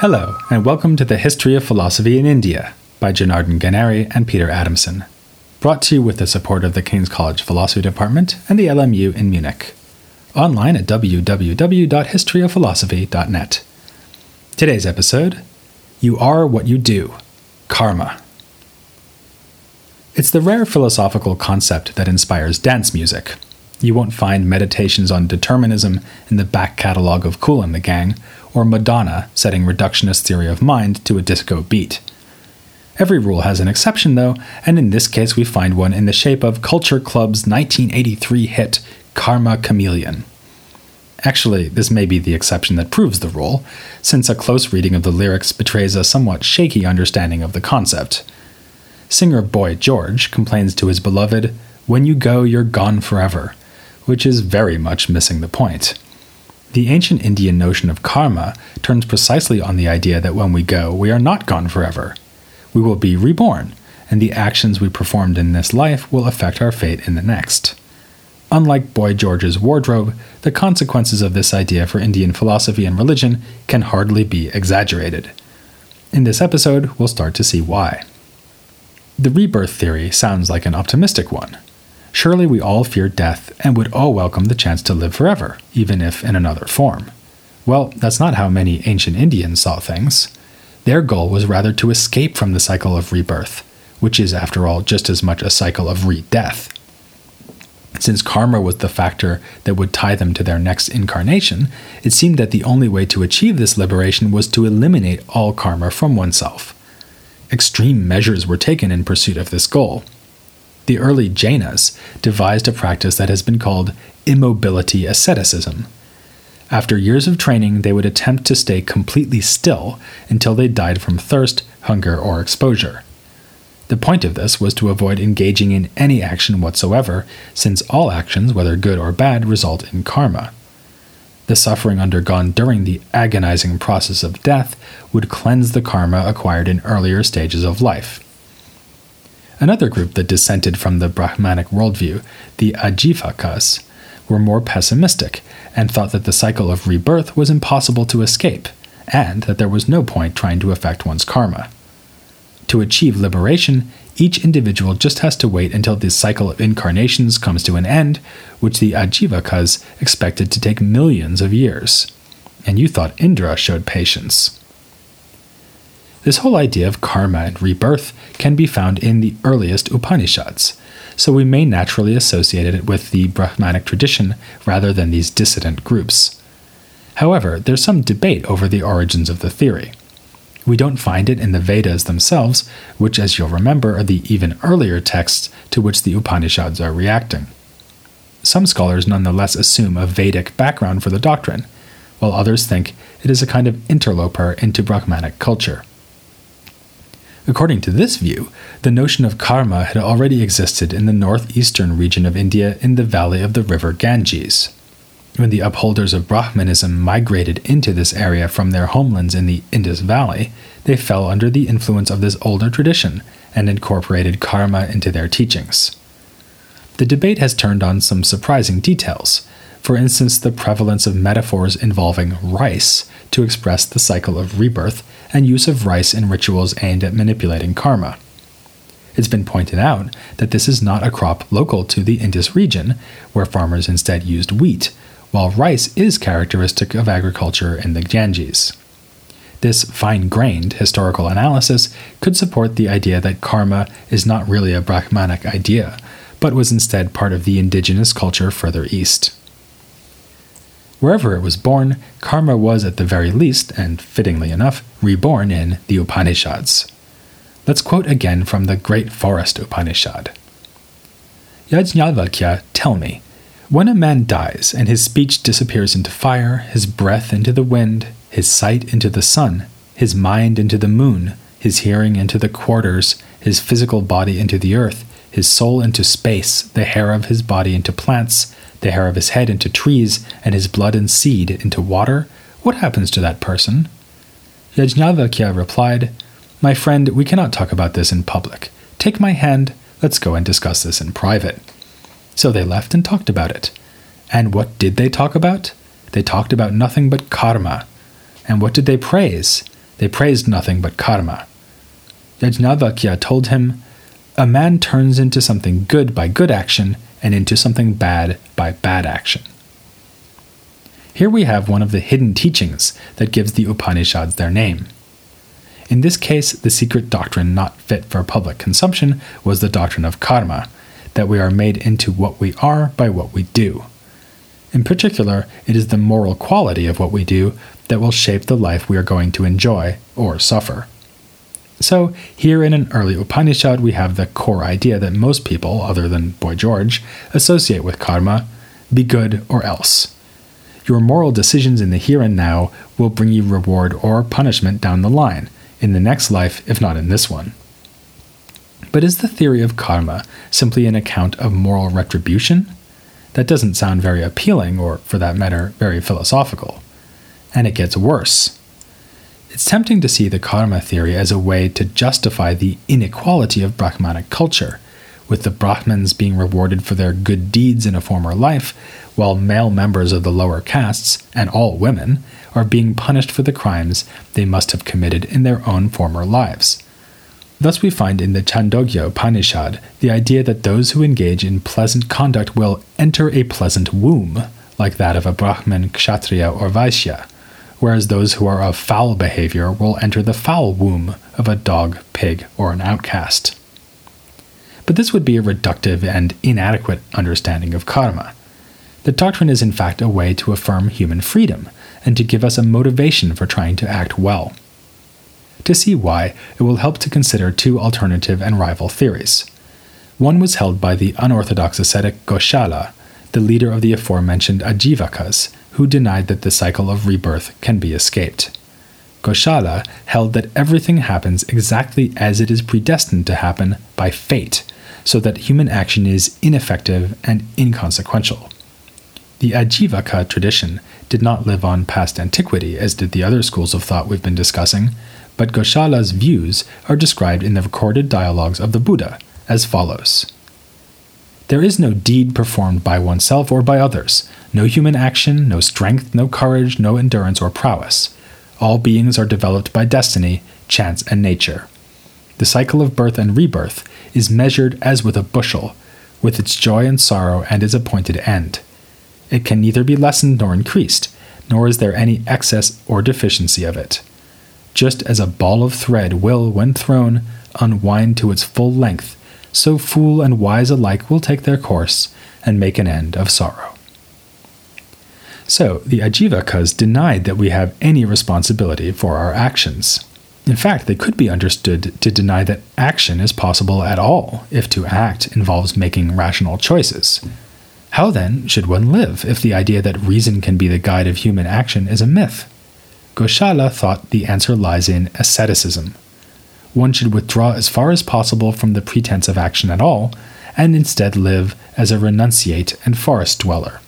Hello, and welcome to the History of Philosophy in India by Jonardon Ganeri and Peter Adamson, brought to you with the support of the King's College Philosophy Department and the LMU in Munich. Online at www.historyofphilosophy.net. Today's episode You Are What You Do Karma. It's the rare philosophical concept that inspires dance music. You won't find meditations on determinism in the back catalogue of Kool and the Gang, or Madonna setting reductionist theory of mind to a disco beat. Every rule has an exception, though, and in this case we find one in the shape of Culture Club's 1983 hit, Karma Chameleon. Actually, this may be the exception that proves the rule, since a close reading of the lyrics betrays a somewhat shaky understanding of the concept. Singer Boy George complains to his beloved, When you go, you're gone forever, which is very much missing the point. The ancient Indian notion of karma turns precisely on the idea that when we go, we are not gone forever. We will be reborn, and the actions we performed in this life will affect our fate in the next. Unlike Boy George's wardrobe, the consequences of this idea for Indian philosophy and religion can hardly be exaggerated. In this episode, we'll start to see why. The rebirth theory sounds like an optimistic one. Surely we all fear death and would all welcome the chance to live forever, even if in another form. Well, that's not how many ancient Indians saw things. Their goal was rather to escape from the cycle of rebirth, which is, after all, just as much a cycle of re death. Since karma was the factor that would tie them to their next incarnation, it seemed that the only way to achieve this liberation was to eliminate all karma from oneself. Extreme measures were taken in pursuit of this goal. The early Jainas devised a practice that has been called immobility asceticism. After years of training, they would attempt to stay completely still until they died from thirst, hunger, or exposure. The point of this was to avoid engaging in any action whatsoever, since all actions, whether good or bad, result in karma. The suffering undergone during the agonizing process of death would cleanse the karma acquired in earlier stages of life. Another group that dissented from the Brahmanic worldview, the Ajivakas, were more pessimistic and thought that the cycle of rebirth was impossible to escape, and that there was no point trying to affect one's karma. To achieve liberation, each individual just has to wait until this cycle of incarnations comes to an end, which the Ajivakas expected to take millions of years. And you thought Indra showed patience. This whole idea of karma and rebirth can be found in the earliest Upanishads, so we may naturally associate it with the Brahmanic tradition rather than these dissident groups. However, there's some debate over the origins of the theory. We don't find it in the Vedas themselves, which, as you'll remember, are the even earlier texts to which the Upanishads are reacting. Some scholars nonetheless assume a Vedic background for the doctrine, while others think it is a kind of interloper into Brahmanic culture. According to this view, the notion of karma had already existed in the northeastern region of India in the valley of the river Ganges. When the upholders of Brahmanism migrated into this area from their homelands in the Indus Valley, they fell under the influence of this older tradition and incorporated karma into their teachings. The debate has turned on some surprising details. For instance, the prevalence of metaphors involving rice to express the cycle of rebirth and use of rice in rituals aimed at manipulating karma. It's been pointed out that this is not a crop local to the Indus region, where farmers instead used wheat, while rice is characteristic of agriculture in the Ganges. This fine grained historical analysis could support the idea that karma is not really a Brahmanic idea, but was instead part of the indigenous culture further east. Wherever it was born, karma was at the very least, and fittingly enough, reborn in the Upanishads. Let's quote again from the Great Forest Upanishad. Yajnavalkya, tell me, when a man dies and his speech disappears into fire, his breath into the wind, his sight into the sun, his mind into the moon, his hearing into the quarters, his physical body into the earth, his soul into space, the hair of his body into plants, the hair of his head into trees, and his blood and seed into water, what happens to that person? Yajnavalkya replied, My friend, we cannot talk about this in public. Take my hand, let's go and discuss this in private. So they left and talked about it. And what did they talk about? They talked about nothing but karma. And what did they praise? They praised nothing but karma. Yajnavalkya told him, A man turns into something good by good action and into something bad by bad action. Here we have one of the hidden teachings that gives the Upanishads their name. In this case, the secret doctrine not fit for public consumption was the doctrine of karma, that we are made into what we are by what we do. In particular, it is the moral quality of what we do that will shape the life we are going to enjoy or suffer. So, here in an early Upanishad, we have the core idea that most people, other than Boy George, associate with karma be good or else. Your moral decisions in the here and now will bring you reward or punishment down the line, in the next life, if not in this one. But is the theory of karma simply an account of moral retribution? That doesn't sound very appealing, or for that matter, very philosophical. And it gets worse. It's tempting to see the karma theory as a way to justify the inequality of Brahmanic culture, with the Brahmins being rewarded for their good deeds in a former life, while male members of the lower castes, and all women, are being punished for the crimes they must have committed in their own former lives. Thus, we find in the Chandogya Upanishad the idea that those who engage in pleasant conduct will enter a pleasant womb, like that of a Brahmin, Kshatriya, or Vaishya, whereas those who are of foul behavior will enter the foul womb of a dog, pig, or an outcast. But this would be a reductive and inadequate understanding of karma. The doctrine is in fact a way to affirm human freedom and to give us a motivation for trying to act well. To see why, it will help to consider two alternative and rival theories. One was held by the unorthodox ascetic Goshala, the leader of the aforementioned Ajivakas, who denied that the cycle of rebirth can be escaped. Goshala held that everything happens exactly as it is predestined to happen by fate, so that human action is ineffective and inconsequential. The Ajivaka tradition did not live on past antiquity, as did the other schools of thought we've been discussing, but Goshala's views are described in the recorded dialogues of the Buddha as follows there is no deed performed by oneself or by others, no human action, no strength, no courage, no endurance or prowess. All beings are developed by destiny, chance, and nature. The cycle of birth and rebirth is measured as with a bushel, with its joy and sorrow and its appointed end. It can neither be lessened nor increased, nor is there any excess or deficiency of it. Just as a ball of thread will, when thrown, unwind to its full length so fool and wise alike will take their course and make an end of sorrow. So, the Ajivakas denied that we have any responsibility for our actions. In fact, they could be understood to deny that action is possible at all if to act involves making rational choices. How then should one live if the idea that reason can be the guide of human action is a myth? Goshala thought the answer lies in asceticism, one should withdraw as far as possible from the pretense of action at all, and instead live as a renunciate and forest dweller.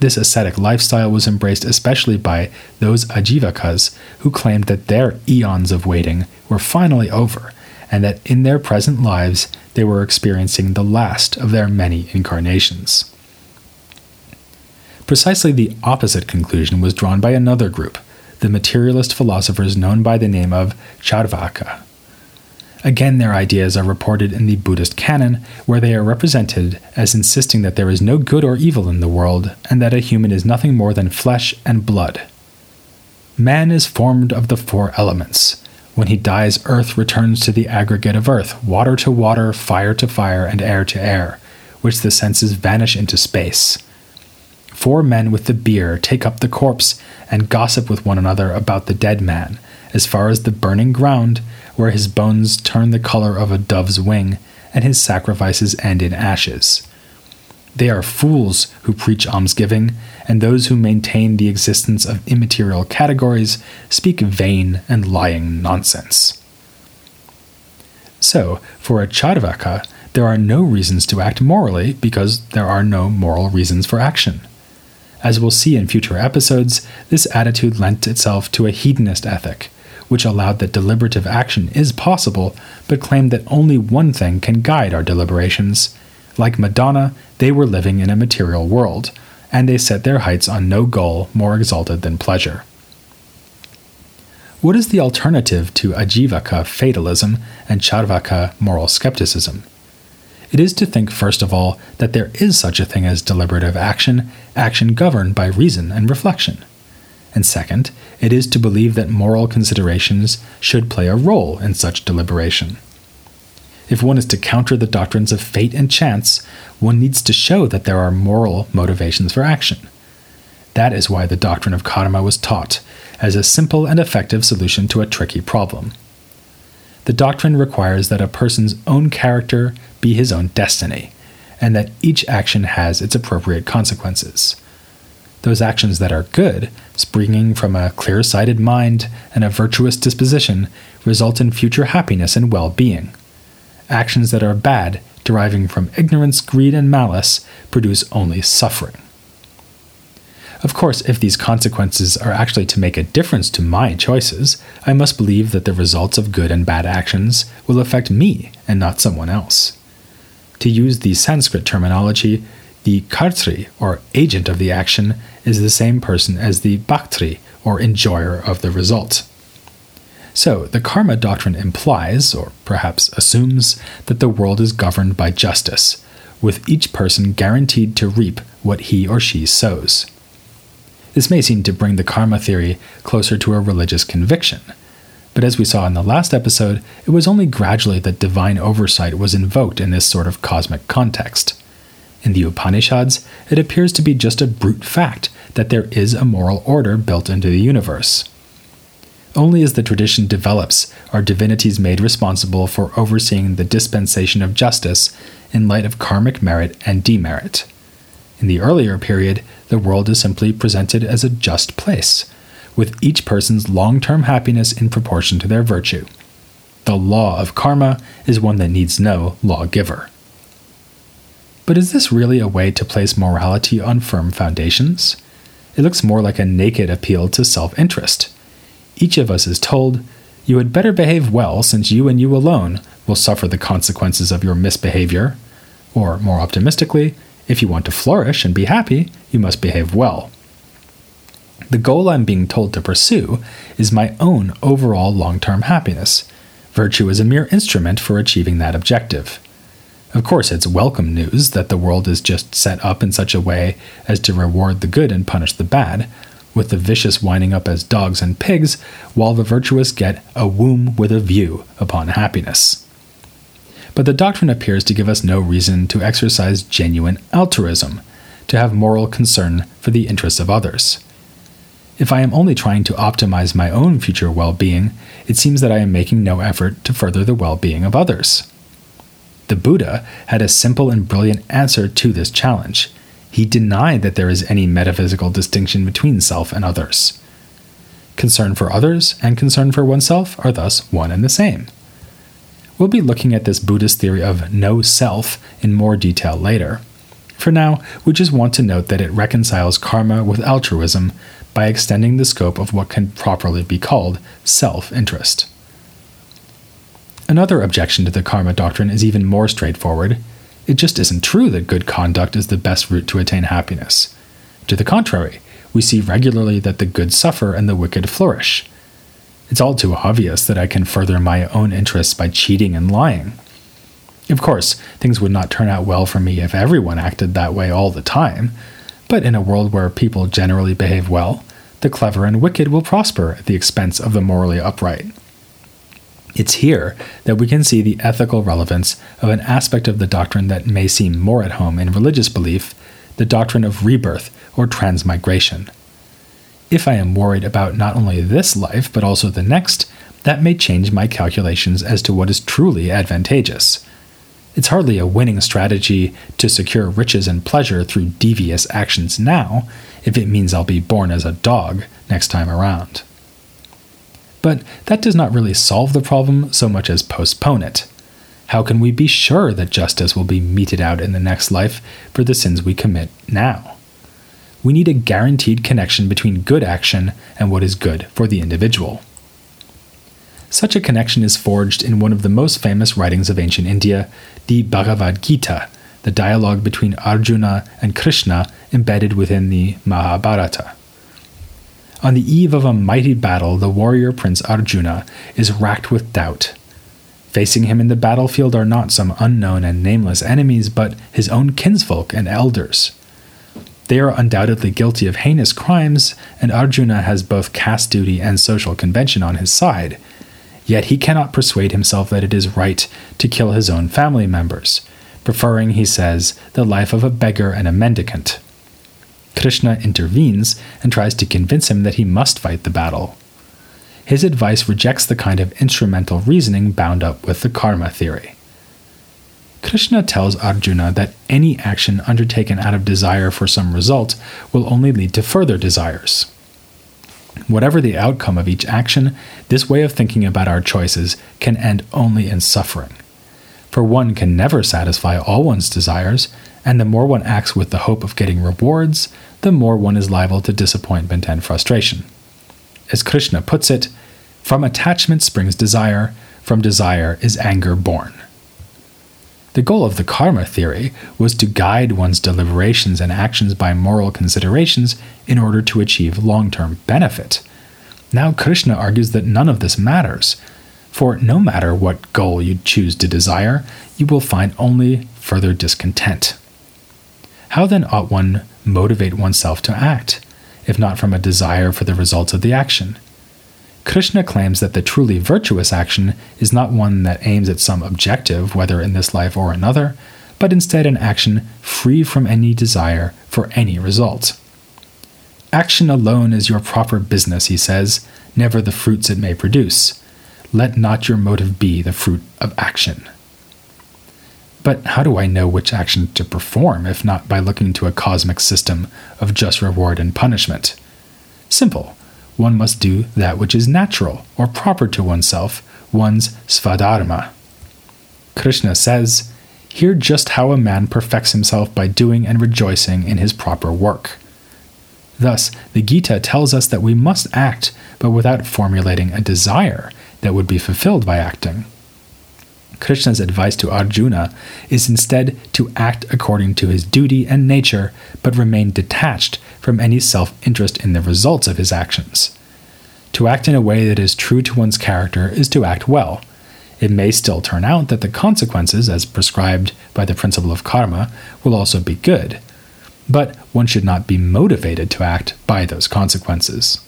This ascetic lifestyle was embraced especially by those Ajivakas who claimed that their eons of waiting were finally over, and that in their present lives they were experiencing the last of their many incarnations. Precisely the opposite conclusion was drawn by another group, the materialist philosophers known by the name of Charvaka. Again, their ideas are reported in the Buddhist canon, where they are represented as insisting that there is no good or evil in the world, and that a human is nothing more than flesh and blood. Man is formed of the four elements. When he dies, earth returns to the aggregate of earth, water to water, fire to fire, and air to air, which the senses vanish into space. Four men with the bier take up the corpse and gossip with one another about the dead man, as far as the burning ground, where his bones turn the color of a dove's wing, and his sacrifices end in ashes. They are fools who preach almsgiving, and those who maintain the existence of immaterial categories speak vain and lying nonsense. So, for a Charvaka, there are no reasons to act morally because there are no moral reasons for action. As we'll see in future episodes, this attitude lent itself to a hedonist ethic, which allowed that deliberative action is possible, but claimed that only one thing can guide our deliberations. Like Madonna, they were living in a material world, and they set their heights on no goal more exalted than pleasure. What is the alternative to Ajivaka fatalism and Charvaka moral skepticism? It is to think, first of all, that there is such a thing as deliberative action, action governed by reason and reflection. And second, it is to believe that moral considerations should play a role in such deliberation. If one is to counter the doctrines of fate and chance, one needs to show that there are moral motivations for action. That is why the doctrine of karma was taught, as a simple and effective solution to a tricky problem. The doctrine requires that a person's own character be his own destiny, and that each action has its appropriate consequences. Those actions that are good, springing from a clear sighted mind and a virtuous disposition, result in future happiness and well being actions that are bad, deriving from ignorance, greed, and malice, produce only suffering. Of course, if these consequences are actually to make a difference to my choices, I must believe that the results of good and bad actions will affect me and not someone else. To use the Sanskrit terminology, the kartri, or agent of the action, is the same person as the bhoktri, or enjoyer of the result. So, the karma doctrine implies, or perhaps assumes, that the world is governed by justice, with each person guaranteed to reap what he or she sows. This may seem to bring the karma theory closer to a religious conviction, but as we saw in the last episode, it was only gradually that divine oversight was invoked in this sort of cosmic context. In the Upanishads, it appears to be just a brute fact that there is a moral order built into the universe. Only as the tradition develops are divinities made responsible for overseeing the dispensation of justice in light of karmic merit and demerit. In the earlier period, the world is simply presented as a just place, with each person's long term happiness in proportion to their virtue. The law of karma is one that needs no lawgiver. But is this really a way to place morality on firm foundations? It looks more like a naked appeal to self interest each of us is told, You had better behave well, since you and you alone will suffer the consequences of your misbehavior. Or, more optimistically, if you want to flourish and be happy, you must behave well. The goal I'm being told to pursue is my own overall long term happiness. Virtue is a mere instrument for achieving that objective. Of course, it's welcome news that the world is just set up in such a way as to reward the good and punish the bad, with the vicious winding up as dogs and pigs, while the virtuous get a womb with a view upon happiness. But the doctrine appears to give us no reason to exercise genuine altruism, to have moral concern for the interests of others. If I am only trying to optimize my own future well being, it seems that I am making no effort to further the well being of others. The Buddha had a simple and brilliant answer to this challenge he denied that there is any metaphysical distinction between self and others. Concern for others and concern for oneself are thus one and the same. We'll be looking at this Buddhist theory of no self in more detail later. For now, we just want to note that it reconciles karma with altruism by extending the scope of what can properly be called self interest. Another objection to the karma doctrine is even more straightforward it just isn't true that good conduct is the best route to attain happiness. To the contrary, we see regularly that the good suffer and the wicked flourish. It's all too obvious that I can further my own interests by cheating and lying. Of course, things would not turn out well for me if everyone acted that way all the time, but in a world where people generally behave well, the clever and wicked will prosper at the expense of the morally upright. It's here that we can see the ethical relevance of an aspect of the doctrine that may seem more at home in religious belief the doctrine of rebirth or transmigration. If I am worried about not only this life but also the next, that may change my calculations as to what is truly advantageous. It's hardly a winning strategy to secure riches and pleasure through devious actions now if it means I'll be born as a dog next time around. But that does not really solve the problem so much as postpone it. How can we be sure that justice will be meted out in the next life for the sins we commit now? We need a guaranteed connection between good action and what is good for the individual. Such a connection is forged in one of the most famous writings of ancient India, the Bhagavad Gita, the dialogue between Arjuna and Krishna embedded within the Mahabharata. On the eve of a mighty battle, the warrior prince Arjuna is racked with doubt. Facing him in the battlefield are not some unknown and nameless enemies, but his own kinsfolk and elders. They are undoubtedly guilty of heinous crimes, and Arjuna has both caste duty and social convention on his side. Yet he cannot persuade himself that it is right to kill his own family members, preferring, he says, the life of a beggar and a mendicant. Krishna intervenes and tries to convince him that he must fight the battle. His advice rejects the kind of instrumental reasoning bound up with the karma theory. Krishna tells Arjuna that any action undertaken out of desire for some result will only lead to further desires. Whatever the outcome of each action, this way of thinking about our choices can end only in suffering. For one can never satisfy all one's desires, and the more one acts with the hope of getting rewards, the more one is liable to disappointment and frustration. As Krishna puts it, from attachment springs desire, from desire is anger born. The goal of the karma theory was to guide one's deliberations and actions by moral considerations in order to achieve long term benefit. Now, Krishna argues that none of this matters, for no matter what goal you choose to desire, you will find only further discontent. How then ought one motivate oneself to act, if not from a desire for the results of the action? Krishna claims that the truly virtuous action is not one that aims at some objective, whether in this life or another, but instead an action free from any desire for any result. Action alone is your proper business, he says, never the fruits it may produce. Let not your motive be the fruit of action. But how do I know which action to perform if not by looking to a cosmic system of just reward and punishment? Simple one must do that which is natural or proper to oneself, one's svadharma. Krishna says, Hear just how a man perfects himself by doing and rejoicing in his proper work. Thus, the Gita tells us that we must act, but without formulating a desire that would be fulfilled by acting. Krishna's advice to Arjuna is instead to act according to his duty and nature, but remain detached from any self interest in the results of his actions. To act in a way that is true to one's character is to act well. It may still turn out that the consequences, as prescribed by the principle of karma, will also be good, but one should not be motivated to act by those consequences.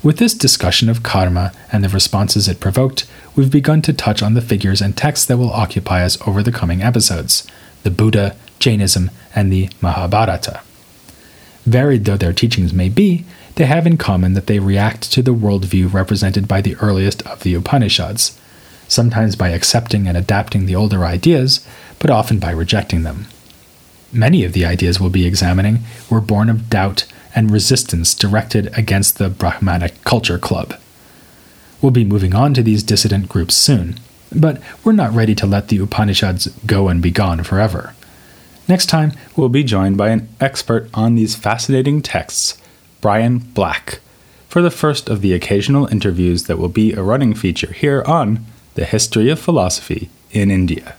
With this discussion of karma and the responses it provoked, we've begun to touch on the figures and texts that will occupy us over the coming episodes the Buddha, Jainism, and the Mahabharata. Varied though their teachings may be, they have in common that they react to the worldview represented by the earliest of the Upanishads, sometimes by accepting and adapting the older ideas, but often by rejecting them. Many of the ideas we'll be examining were born of doubt and resistance directed against the Brahmanic Culture Club. We'll be moving on to these dissident groups soon, but we're not ready to let the Upanishads go and be gone forever. Next time, we'll be joined by an expert on these fascinating texts, Brian Black, for the first of the occasional interviews that will be a running feature here on the history of philosophy in India.